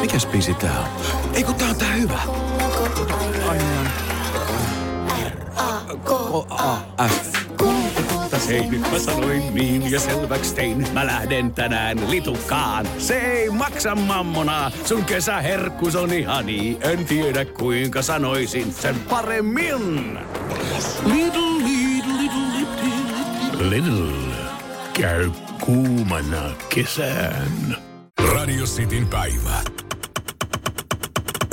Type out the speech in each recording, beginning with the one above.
Mikäs biisi tää on? Ei kun tää on tää hyvä. Ai. K-A-F. Hei, nyt mä sanoin niin ja selväks tein. Mä lähden tänään litukaan. Se ei maksa mammona. Sun kesäherkkus on ihani. En tiedä kuinka sanoisin sen paremmin. Little, little, little, little. Little. Käy kuumana kesään. Radio Cityn päivä.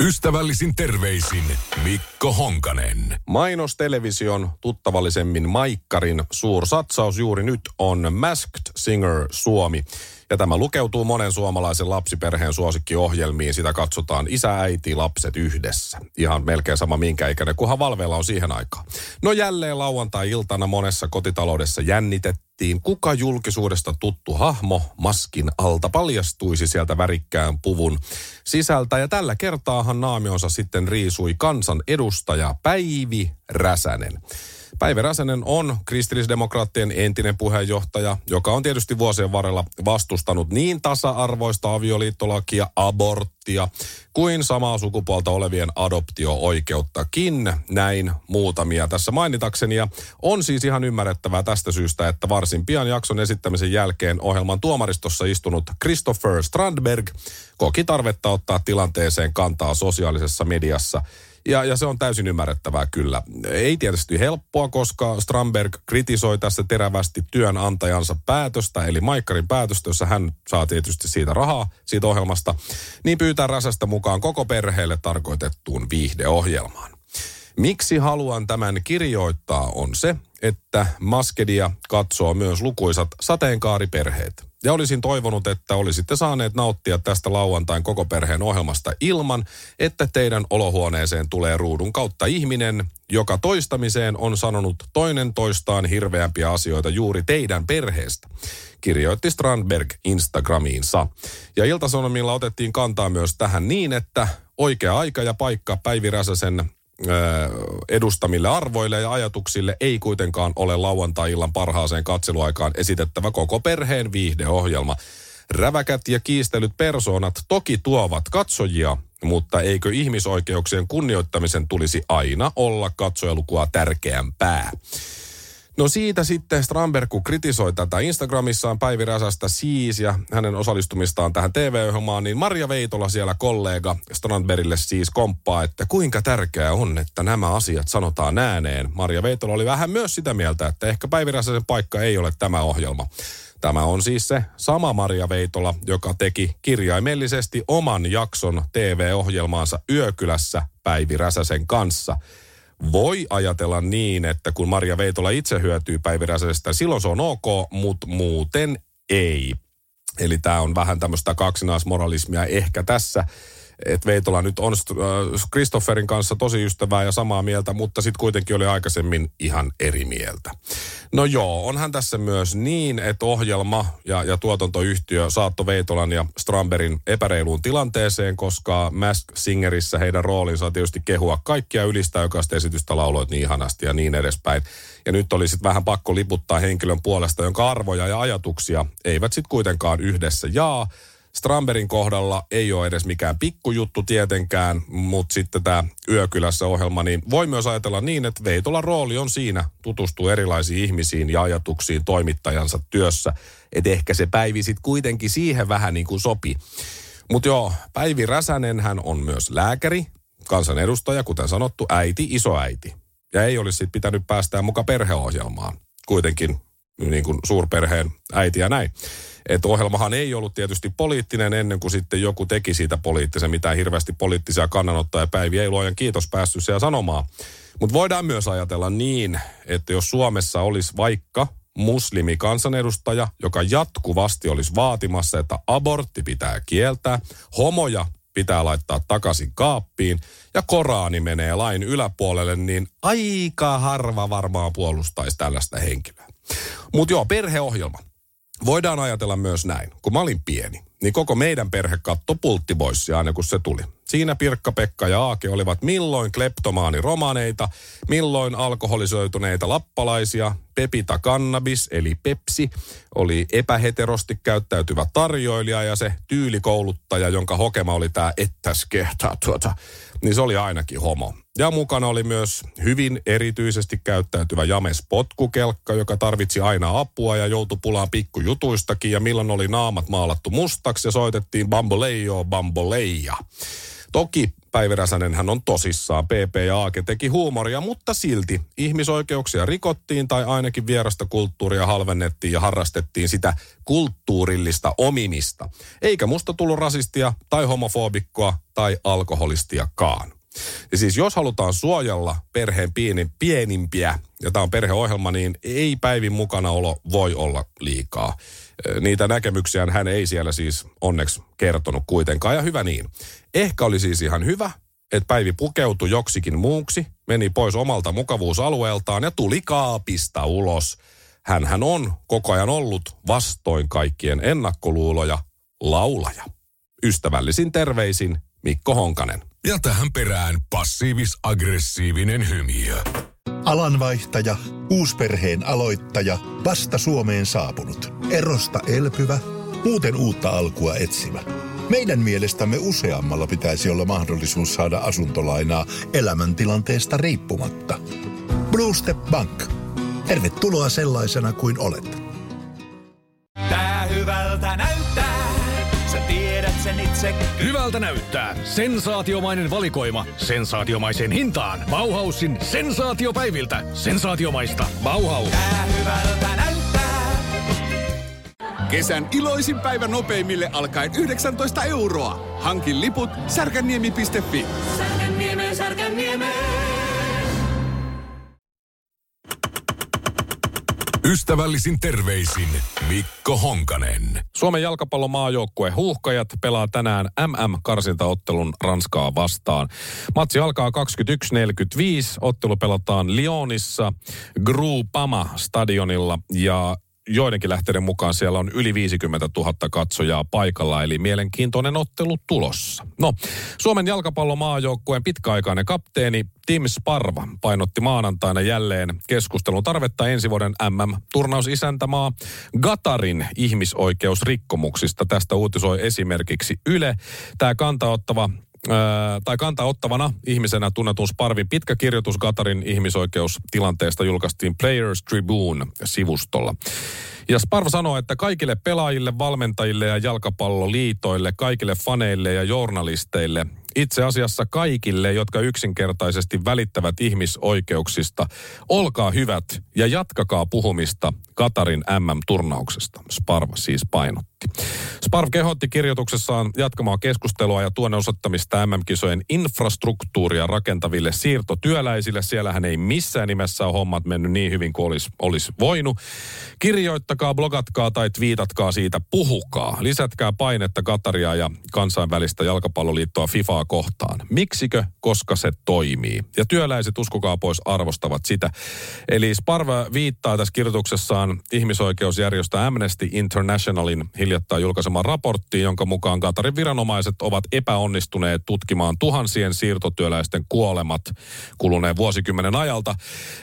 Ystävällisin terveisin Mikko Honkanen. Mainostelevision, tuttavallisemmin Maikkarin suursatsaus juuri nyt on Masked Singer Suomi. Ja tämä lukeutuu monen suomalaisen lapsiperheen suosikkiohjelmiin. Sitä katsotaan isä, äiti, lapset yhdessä. Ihan melkein sama minkä ikäinen, kunhan valveilla on siihen aikaan. No jälleen lauantai-iltana monessa kotitaloudessa jännitettiin, kuka julkisuudesta tuttu hahmo maskin alta paljastuisi sieltä värikkään puvun sisältä. Ja tällä kertaahan naamionsa sitten riisui kansan edustaja Päivi Räsänen. Päivi Räsänen on kristillisdemokraattien entinen puheenjohtaja, joka on tietysti vuosien varrella vastustanut niin tasa-arvoista avioliittolakia, aborttia, kuin samaa sukupuolta olevien adoptio-oikeuttakin. Näin muutamia tässä mainitakseni. Ja on siis ihan ymmärrettävää tästä syystä, että varsin pian jakson esittämisen jälkeen ohjelman tuomaristossa istunut Christopher Strandberg koki tarvetta ottaa tilanteeseen kantaa sosiaalisessa mediassa – ja, ja se on täysin ymmärrettävää kyllä. Ei tietysti helppoa, koska Stramberg kritisoi tässä terävästi työnantajansa päätöstä, eli Maikkarin päätöstä, jossa hän saa tietysti siitä rahaa, siitä ohjelmasta, niin pyytää Räsästä mukaan koko perheelle tarkoitettuun viihdeohjelmaan. Miksi haluan tämän kirjoittaa on se, että Maskedia katsoo myös lukuisat sateenkaariperheet. Ja olisin toivonut, että olisitte saaneet nauttia tästä lauantain koko perheen ohjelmasta ilman, että teidän olohuoneeseen tulee ruudun kautta ihminen, joka toistamiseen on sanonut toinen toistaan hirveämpiä asioita juuri teidän perheestä kirjoitti Strandberg Instagramiinsa. Ja Iltasanomilla otettiin kantaa myös tähän niin, että oikea aika ja paikka Päivi Räsäsen edustamille arvoille ja ajatuksille ei kuitenkaan ole lauantai-illan parhaaseen katseluaikaan esitettävä koko perheen viihdeohjelma. Räväkät ja kiistelyt persoonat toki tuovat katsojia, mutta eikö ihmisoikeuksien kunnioittamisen tulisi aina olla katsojalukua tärkeämpää? No siitä sitten Stramberg, kun kritisoi tätä Instagramissaan Päivi Räsästä siis ja hänen osallistumistaan tähän TV-ohjelmaan, niin Maria Veitola siellä kollega Strandbergille siis komppaa, että kuinka tärkeää on, että nämä asiat sanotaan ääneen. Maria Veitola oli vähän myös sitä mieltä, että ehkä Päivi Räsäsen paikka ei ole tämä ohjelma. Tämä on siis se sama Maria Veitola, joka teki kirjaimellisesti oman jakson TV-ohjelmaansa Yökylässä Päivi Räsäsen kanssa – voi ajatella niin, että kun Maria Veitola itse hyötyy päiviräisestä, silloin se on ok, mutta muuten ei. Eli tämä on vähän tämmöistä kaksinaismoralismia ehkä tässä että Veitola nyt on äh, kanssa tosi ystävää ja samaa mieltä, mutta sitten kuitenkin oli aikaisemmin ihan eri mieltä. No joo, onhan tässä myös niin, että ohjelma ja, ja tuotantoyhtiö saatto Veitolan ja Stramberin epäreiluun tilanteeseen, koska Mask Singerissä heidän roolinsa on tietysti kehua kaikkia ylistä jokaista esitystä lauloit niin ihanasti ja niin edespäin. Ja nyt oli sitten vähän pakko liputtaa henkilön puolesta, jonka arvoja ja ajatuksia eivät sitten kuitenkaan yhdessä jaa. Stramberin kohdalla ei ole edes mikään pikkujuttu tietenkään, mutta sitten tämä Yökylässä ohjelma, niin voi myös ajatella niin, että Veitolan rooli on siinä tutustua erilaisiin ihmisiin ja ajatuksiin toimittajansa työssä. Että ehkä se Päivi sitten kuitenkin siihen vähän niin kuin sopi. Mutta joo, Päivi Räsänen hän on myös lääkäri, kansanedustaja, kuten sanottu, äiti, isoäiti. Ja ei olisi sitten pitänyt päästää mukaan perheohjelmaan. Kuitenkin niin kuin suurperheen äiti ja näin. Että ohjelmahan ei ollut tietysti poliittinen ennen kuin sitten joku teki siitä poliittisen, mitään hirveästi poliittisia kannanottoja Päivi ei luojan kiitos päässyt siellä sanomaan. Mutta voidaan myös ajatella niin, että jos Suomessa olisi vaikka muslimi kansanedustaja, joka jatkuvasti olisi vaatimassa, että abortti pitää kieltää, homoja pitää laittaa takaisin kaappiin ja Koraani menee lain yläpuolelle, niin aika harva varmaan puolustaisi tällaista henkilöä. Mutta joo, perheohjelma. Voidaan ajatella myös näin. Kun mä olin pieni, niin koko meidän perhe katto pulttiboissia aina kun se tuli. Siinä Pirkka-Pekka ja Aake olivat milloin kleptomaani romaneita, milloin alkoholisoituneita lappalaisia, Pepita Cannabis eli Pepsi oli epäheterosti käyttäytyvä tarjoilija ja se tyylikouluttaja, jonka hokema oli tämä ettäs kehtaa tuota, niin se oli ainakin homo. Ja mukana oli myös hyvin erityisesti käyttäytyvä James Potkukelkka, joka tarvitsi aina apua ja joutui pulaan pikkujutuistakin ja milloin oli naamat maalattu mustaksi ja soitettiin bamboleio bamboleija. Toki Päivi hän on tosissaan. PP ja Aake teki huumoria, mutta silti ihmisoikeuksia rikottiin tai ainakin vierasta kulttuuria halvennettiin ja harrastettiin sitä kulttuurillista omimista. Eikä musta tullut rasistia tai homofobikkoa tai alkoholistiakaan. Ja siis jos halutaan suojella perheen pieni, pienimpiä, ja tämä on perheohjelma, niin ei Päivin mukanaolo voi olla liikaa. Niitä näkemyksiä hän ei siellä siis onneksi kertonut kuitenkaan, ja hyvä niin. Ehkä oli siis ihan hyvä, että Päivi pukeutui joksikin muuksi, meni pois omalta mukavuusalueeltaan ja tuli kaapista ulos. hän on koko ajan ollut vastoin kaikkien ennakkoluuloja laulaja. Ystävällisin terveisin Mikko Honkanen. Ja tähän perään passiivis-aggressiivinen hymiö. Alanvaihtaja, uusperheen aloittaja, vasta Suomeen saapunut, erosta elpyvä, muuten uutta alkua etsimä. Meidän mielestämme useammalla pitäisi olla mahdollisuus saada asuntolainaa elämäntilanteesta riippumatta. Blue Step Bank. Tervetuloa sellaisena kuin olet. Tää hyvältä näyttää, itse. Hyvältä näyttää. Sensaatiomainen valikoima. Sensaatiomaiseen hintaan. Bauhausin sensaatiopäiviltä. Sensaatiomaista. Bauhaus. Tää hyvältä näyttää. Kesän iloisin päivä nopeimille alkaen 19 euroa. Hankin liput särkänniemi.fi. Särkänniemeen, särkänniemeen. Ystävällisin terveisin Mikko Honkanen. Suomen jalkapallomaajoukkue Huuhkajat pelaa tänään MM-karsintaottelun Ranskaa vastaan. Matsi alkaa 21.45. Ottelu pelataan Lyonissa Groupama stadionilla ja joidenkin lähteiden mukaan siellä on yli 50 000 katsojaa paikalla, eli mielenkiintoinen ottelu tulossa. No, Suomen jalkapallomaajoukkueen pitkäaikainen kapteeni Tim Sparva painotti maanantaina jälleen keskustelun tarvetta ensi vuoden MM-turnausisäntämaa Gatarin ihmisoikeusrikkomuksista. Tästä uutisoi esimerkiksi Yle. Tämä kantaottava tai kantaa ottavana ihmisenä tunnetun Sparvin pitkä kirjoitus Katarin ihmisoikeustilanteesta julkaistiin Players Tribune-sivustolla. Ja Sparv sanoi, että kaikille pelaajille, valmentajille ja jalkapalloliitoille, kaikille faneille ja journalisteille itse asiassa kaikille, jotka yksinkertaisesti välittävät ihmisoikeuksista. Olkaa hyvät ja jatkakaa puhumista Katarin MM-turnauksesta, Sparv siis painotti. Sparv kehotti kirjoituksessaan jatkamaan keskustelua ja tuonne osoittamista MM-kisojen infrastruktuuria rakentaville siirtotyöläisille. Siellähän ei missään nimessä ole hommat mennyt niin hyvin kuin olisi, olisi voinut. Kirjoittakaa, blogatkaa tai twiitatkaa siitä, puhukaa. Lisätkää painetta Kataria ja kansainvälistä jalkapalloliittoa FIFAa kohtaan. Miksikö? Koska se toimii. Ja työläiset uskokaa pois arvostavat sitä. Eli Sparva viittaa tässä kirjoituksessaan ihmisoikeusjärjestö Amnesty Internationalin hiljattain julkaisemaan raporttiin, jonka mukaan Katarin viranomaiset ovat epäonnistuneet tutkimaan tuhansien siirtotyöläisten kuolemat kuluneen vuosikymmenen ajalta.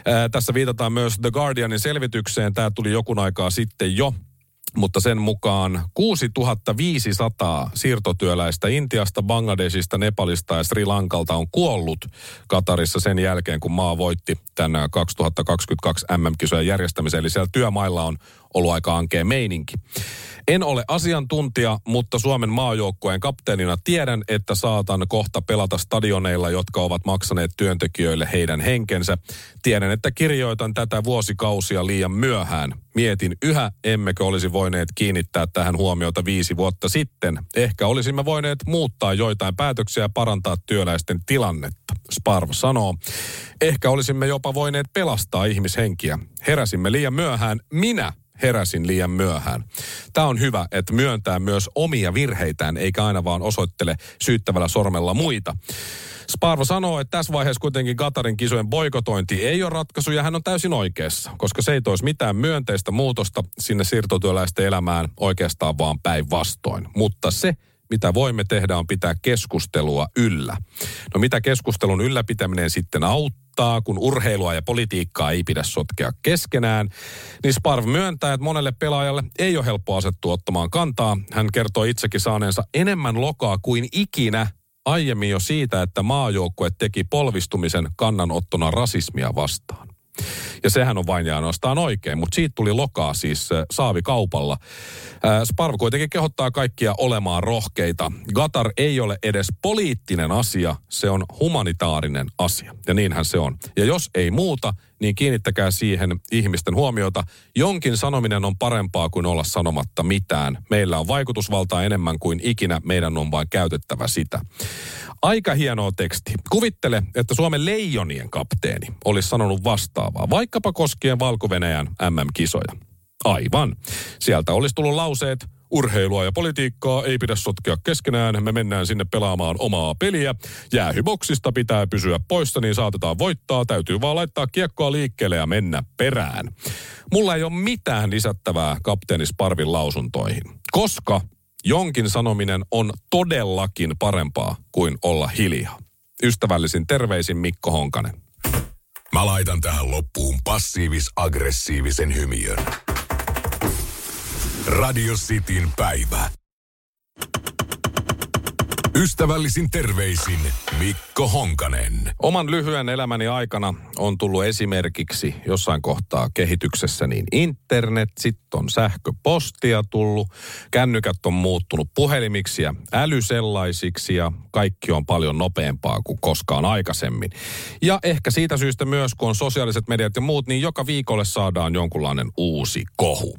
Ää, tässä viitataan myös The Guardianin selvitykseen. Tämä tuli jokun aikaa sitten jo mutta sen mukaan 6500 siirtotyöläistä Intiasta, Bangladesista, Nepalista ja Sri Lankalta on kuollut Katarissa sen jälkeen, kun maa voitti tänä 2022 MM-kisojen järjestämisen. Eli siellä työmailla on ollut aika ankea meininki. En ole asiantuntija, mutta Suomen maajoukkueen kapteenina tiedän, että saatan kohta pelata stadioneilla, jotka ovat maksaneet työntekijöille heidän henkensä. Tiedän, että kirjoitan tätä vuosikausia liian myöhään. Mietin yhä, emmekö olisi voineet kiinnittää tähän huomiota viisi vuotta sitten. Ehkä olisimme voineet muuttaa joitain päätöksiä ja parantaa työläisten tilannetta. Sparv sanoo. Ehkä olisimme jopa voineet pelastaa ihmishenkiä. Heräsimme liian myöhään. Minä heräsin liian myöhään. Tämä on hyvä, että myöntää myös omia virheitään, eikä aina vaan osoittele syyttävällä sormella muita. Sparvo sanoo, että tässä vaiheessa kuitenkin Katarin kisojen boikotointi ei ole ratkaisu ja hän on täysin oikeassa, koska se ei toisi mitään myönteistä muutosta sinne siirtotyöläisten elämään oikeastaan vaan päinvastoin. Mutta se, mitä voimme tehdä on pitää keskustelua yllä. No mitä keskustelun ylläpitäminen sitten auttaa, kun urheilua ja politiikkaa ei pidä sotkea keskenään, niin Sparv myöntää, että monelle pelaajalle ei ole helppo asettua ottamaan kantaa. Hän kertoo itsekin saaneensa enemmän lokaa kuin ikinä aiemmin jo siitä, että maajoukkue teki polvistumisen kannanottona rasismia vastaan. Ja sehän on vain ja ainoastaan oikein, mutta siitä tuli lokaa siis äh, saavikaupalla. Äh, Sparv kuitenkin kehottaa kaikkia olemaan rohkeita. Gatar ei ole edes poliittinen asia, se on humanitaarinen asia. Ja niinhän se on. Ja jos ei muuta, niin kiinnittäkää siihen ihmisten huomiota. Jonkin sanominen on parempaa kuin olla sanomatta mitään. Meillä on vaikutusvaltaa enemmän kuin ikinä, meidän on vain käytettävä sitä. Aika hienoa teksti. Kuvittele, että Suomen leijonien kapteeni olisi sanonut vastaavaa, vaikkapa koskien valko MM-kisoja. Aivan. Sieltä olisi tullut lauseet, urheilua ja politiikkaa ei pidä sotkea keskenään. Me mennään sinne pelaamaan omaa peliä. Jäähyboksista pitää pysyä poissa, niin saatetaan voittaa. Täytyy vaan laittaa kiekkoa liikkeelle ja mennä perään. Mulla ei ole mitään lisättävää kapteeni Sparvin lausuntoihin, koska jonkin sanominen on todellakin parempaa kuin olla hiljaa. Ystävällisin terveisin Mikko Honkanen. Mä laitan tähän loppuun passiivis-aggressiivisen hymiön. Radio Cityn päivä. Ystävällisin terveisin Mikko Honkanen. Oman lyhyen elämäni aikana on tullut esimerkiksi jossain kohtaa kehityksessä niin internet, sitten on sähköpostia tullut, kännykät on muuttunut puhelimiksi ja älysellaisiksi ja kaikki on paljon nopeampaa kuin koskaan aikaisemmin. Ja ehkä siitä syystä myös, kun on sosiaaliset mediat ja muut, niin joka viikolle saadaan jonkunlainen uusi kohu.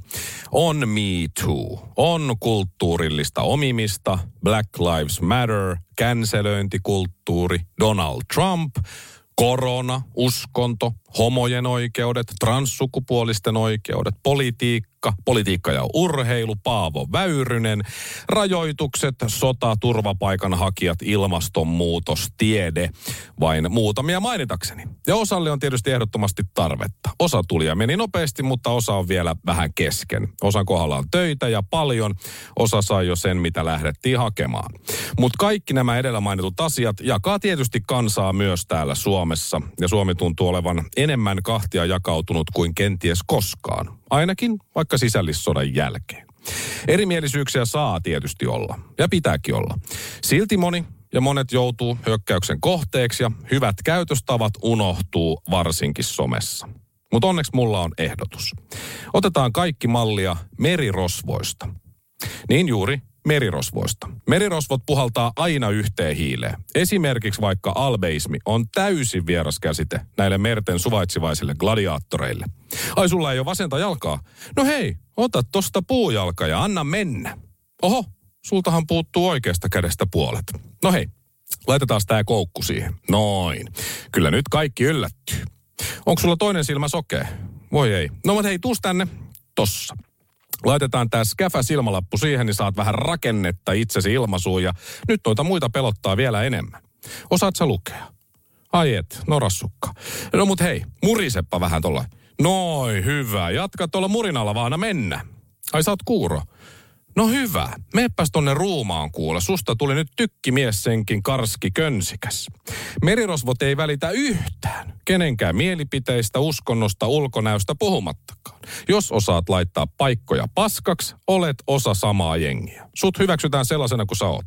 On Me Too, on kulttuurillista omimista, Black Lives Matter, känselöintikulttuuri, Donald Trump, korona, uskonto, homojen oikeudet, transsukupuolisten oikeudet, politiikka, politiikka ja urheilu, Paavo Väyrynen, rajoitukset, sota, turvapaikanhakijat, ilmastonmuutos, tiede, vain muutamia mainitakseni. Ja osalle on tietysti ehdottomasti tarvetta. Osa tuli ja meni nopeasti, mutta osa on vielä vähän kesken. Osan kohdalla on töitä ja paljon, osa sai jo sen, mitä lähdettiin hakemaan. Mutta kaikki nämä edellä mainitut asiat jakaa tietysti kansaa myös täällä Suomessa. Ja Suomi tuntuu olevan enemmän kahtia jakautunut kuin kenties koskaan. Ainakin vaikka sisällissodan jälkeen. Erimielisyyksiä saa tietysti olla, ja pitääkin olla. Silti moni ja monet joutuu hyökkäyksen kohteeksi ja hyvät käytöstavat unohtuu varsinkin somessa. Mutta onneksi mulla on ehdotus. Otetaan kaikki mallia merirosvoista. Niin juuri merirosvoista. Merirosvot puhaltaa aina yhteen hiileen. Esimerkiksi vaikka albeismi on täysin vieras käsite näille merten suvaitsevaisille gladiaattoreille. Ai sulla ei ole vasenta jalkaa? No hei, ota tosta puujalka ja anna mennä. Oho, sultahan puuttuu oikeasta kädestä puolet. No hei, laitetaan tää koukku siihen. Noin. Kyllä nyt kaikki yllättyy. Onko sulla toinen silmä sokea? Voi ei. No mutta hei, tuus tänne. Tossa. Laitetaan tämä skäfä silmälappu siihen, niin saat vähän rakennetta itsesi ilmaisuun ja nyt noita muita pelottaa vielä enemmän. Osaat sä lukea? Ai et, norassukka. No mut hei, muriseppa vähän tolla. Noin, hyvä. Jatka tuolla murinalla vaan mennä. Ai sä oot kuuro. No hyvä, meepäs tonne ruumaan kuule. Susta tuli nyt tykkimies senkin karski könsikäs. Merirosvot ei välitä yhtään. Kenenkään mielipiteistä, uskonnosta, ulkonäöstä puhumattakaan. Jos osaat laittaa paikkoja paskaksi, olet osa samaa jengiä. Sut hyväksytään sellaisena kuin sä oot.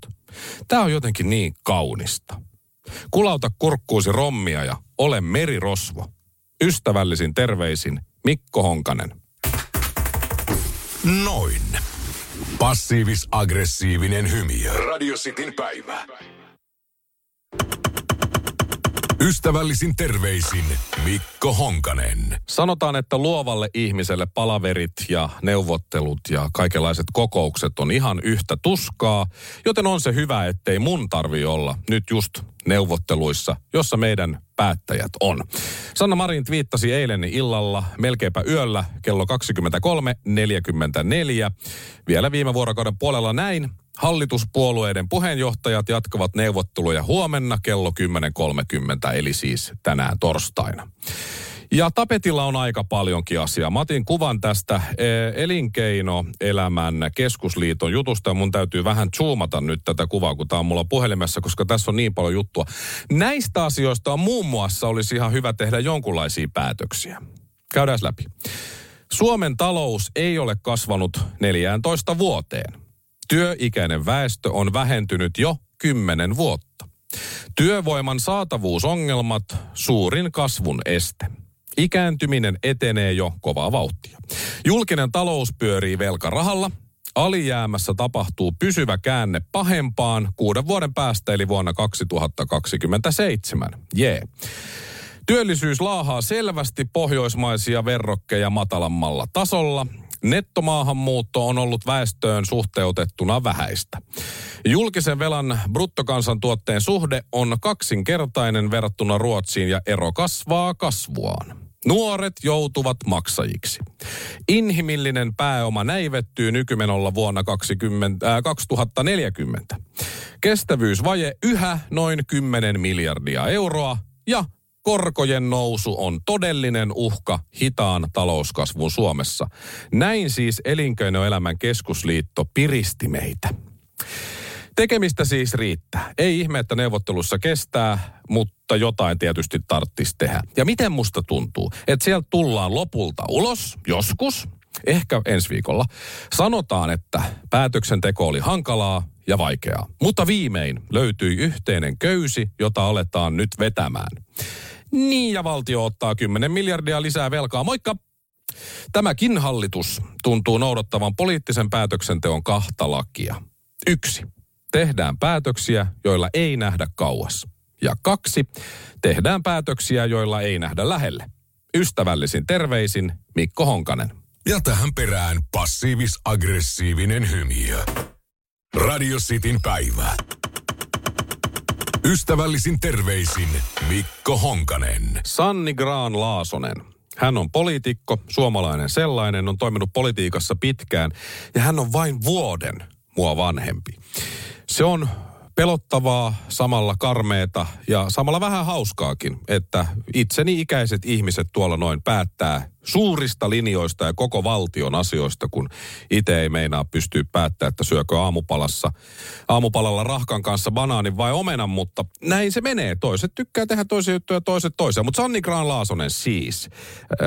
Tää on jotenkin niin kaunista. Kulauta kurkkuusi rommia ja ole merirosvo. Ystävällisin terveisin Mikko Honkanen. Noin. Passiivis-aggressiivinen hymiö. Radio Cityn päivä. Ystävällisin terveisin Mikko Honkanen. Sanotaan, että luovalle ihmiselle palaverit ja neuvottelut ja kaikenlaiset kokoukset on ihan yhtä tuskaa, joten on se hyvä, ettei mun tarvi olla nyt just neuvotteluissa, jossa meidän päättäjät on. Sanna Marin twiittasi eilen illalla, melkeinpä yöllä, kello 23.44. Vielä viime vuorokauden puolella näin. Hallituspuolueiden puheenjohtajat jatkavat neuvotteluja huomenna kello 10.30, eli siis tänään torstaina. Ja tapetilla on aika paljonkin asiaa. Mä otin kuvan tästä eh, elinkeinoelämän keskusliiton jutusta ja mun täytyy vähän zoomata nyt tätä kuvaa, kun tää on mulla puhelimessa, koska tässä on niin paljon juttua. Näistä asioista on muun muassa olisi ihan hyvä tehdä jonkunlaisia päätöksiä. Käydään läpi. Suomen talous ei ole kasvanut 14 vuoteen. Työikäinen väestö on vähentynyt jo 10 vuotta. Työvoiman saatavuusongelmat suurin kasvun este. Ikääntyminen etenee jo kovaa vauhtia. Julkinen talous pyörii velkarahalla. Alijäämässä tapahtuu pysyvä käänne pahempaan kuuden vuoden päästä, eli vuonna 2027. Jee. Työllisyys laahaa selvästi pohjoismaisia verrokkeja matalammalla tasolla. Nettomaahanmuutto on ollut väestöön suhteutettuna vähäistä. Julkisen velan bruttokansantuotteen suhde on kaksinkertainen verrattuna Ruotsiin ja ero kasvaa kasvuaan. Nuoret joutuvat maksajiksi. Inhimillinen pääoma näivettyy nykymenolla vuonna 20, äh, 2040. Kestävyysvaje yhä noin 10 miljardia euroa ja korkojen nousu on todellinen uhka hitaan talouskasvun Suomessa. Näin siis Elinkeinoelämän keskusliitto piristi meitä. Tekemistä siis riittää. Ei ihme, että neuvottelussa kestää, mutta jotain tietysti tarttisi tehdä. Ja miten musta tuntuu, että sieltä tullaan lopulta ulos, joskus, ehkä ensi viikolla. Sanotaan, että päätöksenteko oli hankalaa ja vaikeaa. Mutta viimein löytyi yhteinen köysi, jota aletaan nyt vetämään. Niin, ja valtio ottaa 10 miljardia lisää velkaa. Moikka! Tämäkin hallitus tuntuu noudattavan poliittisen päätöksenteon kahta lakia. Yksi. Tehdään päätöksiä, joilla ei nähdä kauas. Ja kaksi. Tehdään päätöksiä, joilla ei nähdä lähelle. Ystävällisin terveisin Mikko Honkanen. Ja tähän perään passiivis-aggressiivinen hymiö. Radio Cityn päivä. Ystävällisin terveisin Mikko Honkanen. Sanni Graan Laasonen. Hän on poliitikko, suomalainen sellainen, on toiminut politiikassa pitkään ja hän on vain vuoden mua vanhempi. Se on pelottavaa, samalla karmeeta ja samalla vähän hauskaakin, että itseni ikäiset ihmiset tuolla noin päättää suurista linjoista ja koko valtion asioista, kun itse ei meinaa pystyä päättämään, että syökö aamupalassa, aamupalalla rahkan kanssa banaanin vai omenan, mutta näin se menee. Toiset tykkää tehdä toisia juttuja, toiset toisia. Mutta Sanni Graan Laasonen siis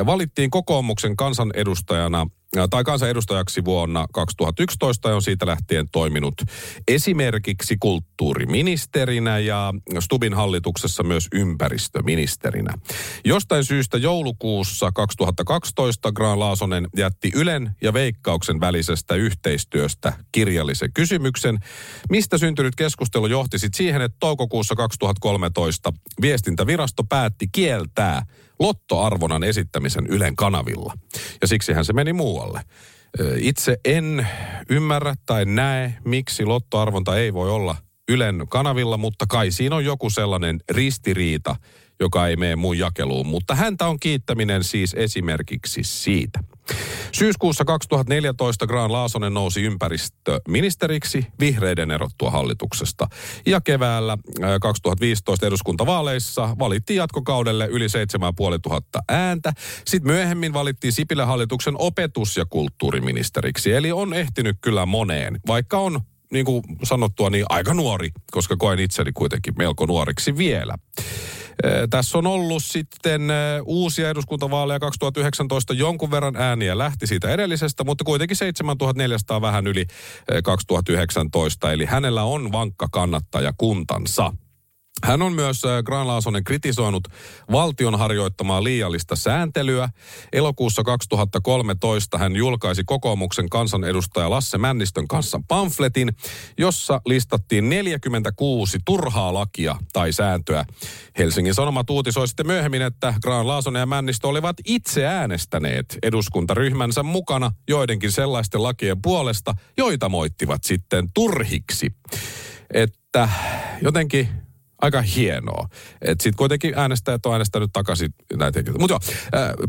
valittiin kokoomuksen kansanedustajana tai kansanedustajaksi vuonna 2011 ja on siitä lähtien toiminut esimerkiksi kulttuuriministerinä ja Stubin hallituksessa myös ympäristöministerinä. Jostain syystä joulukuussa 2012 Graan Laasonen jätti Ylen ja Veikkauksen välisestä yhteistyöstä kirjallisen kysymyksen, mistä syntynyt keskustelu johti sitten siihen, että toukokuussa 2013 viestintävirasto päätti kieltää lottoarvonnan esittämisen Ylen kanavilla. Ja siksihän se meni muualle. Itse en ymmärrä tai näe, miksi lottoarvonta ei voi olla Ylen kanavilla, mutta kai siinä on joku sellainen ristiriita, joka ei mene mun jakeluun. Mutta häntä on kiittäminen siis esimerkiksi siitä. Syyskuussa 2014 Graan Laasonen nousi ympäristöministeriksi vihreiden erottua hallituksesta. Ja keväällä 2015 eduskuntavaaleissa valittiin jatkokaudelle yli 7500 ääntä. Sitten myöhemmin valittiin Sipilän hallituksen opetus- ja kulttuuriministeriksi. Eli on ehtinyt kyllä moneen, vaikka on niin kuin sanottua, niin aika nuori, koska koen itseni kuitenkin melko nuoriksi vielä. Tässä on ollut sitten uusia eduskuntavaaleja 2019. Jonkun verran ääniä lähti siitä edellisestä, mutta kuitenkin 7400 vähän yli 2019. Eli hänellä on vankka kannattaja kuntansa. Hän on myös äh, Granlaasonen kritisoinut valtion harjoittamaa liiallista sääntelyä. Elokuussa 2013 hän julkaisi kokoomuksen kansanedustaja Lasse Männistön kanssa pamfletin, jossa listattiin 46 turhaa lakia tai sääntöä. Helsingin Sanomat uutisoi sitten myöhemmin, että Graan Laasonen ja Männistö olivat itse äänestäneet eduskuntaryhmänsä mukana joidenkin sellaisten lakien puolesta, joita moittivat sitten turhiksi. Että jotenkin aika hienoa. Että sitten kuitenkin äänestäjät on äänestänyt takaisin näitä Mutta joo,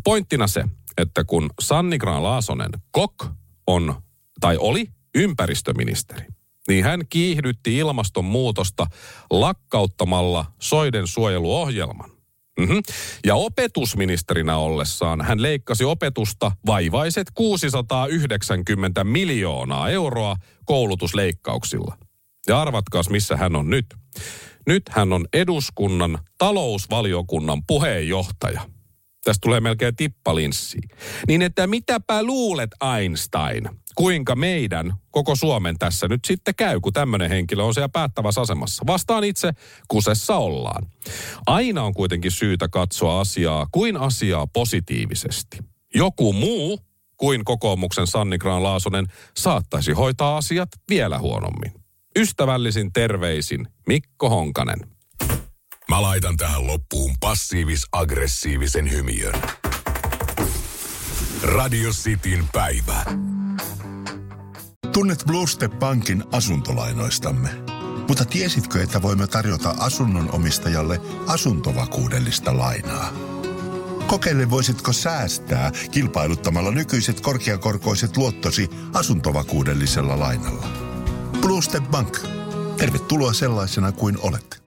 pointtina se, että kun Sanni Laasonen Kok on, tai oli ympäristöministeri, niin hän kiihdytti ilmastonmuutosta lakkauttamalla soiden suojeluohjelman. Mm-hmm. Ja opetusministerinä ollessaan hän leikkasi opetusta vaivaiset 690 miljoonaa euroa koulutusleikkauksilla. Ja arvatkaas, missä hän on nyt. Nyt hän on eduskunnan talousvaliokunnan puheenjohtaja. Tästä tulee melkein tippalinssi. Niin että mitäpä luulet Einstein, kuinka meidän koko Suomen tässä nyt sitten käy, kun tämmöinen henkilö on siellä päättävässä asemassa. Vastaan itse, kusessa ollaan. Aina on kuitenkin syytä katsoa asiaa kuin asiaa positiivisesti. Joku muu kuin kokoomuksen Sanni Graan Laasonen saattaisi hoitaa asiat vielä huonommin. Ystävällisin terveisin Mikko Honkanen. Mä laitan tähän loppuun passiivis-aggressiivisen hymiön. Radio Cityn päivä. Tunnet Bluestep Bankin asuntolainoistamme. Mutta tiesitkö, että voimme tarjota asunnon omistajalle asuntovakuudellista lainaa? Kokeile voisitko säästää kilpailuttamalla nykyiset korkeakorkoiset luottosi asuntovakuudellisella lainalla. Bluestep Bank. Tervetuloa sellaisena kuin olet.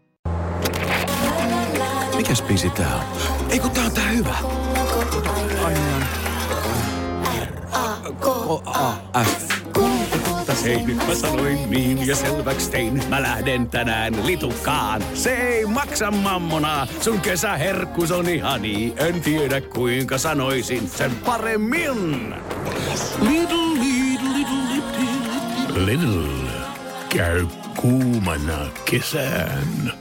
Mikäs biisi tää on? Ei kun tää on tää hyvä. K-A-F. Hei, nyt mä sanoin niin ja selväks tein. Mä lähden tänään litukaan. Se ei maksa mammona. Sun kesäherkkus on ihani. En tiedä kuinka sanoisin sen paremmin. Little, little, little, little, little. Käy kuumana kesään.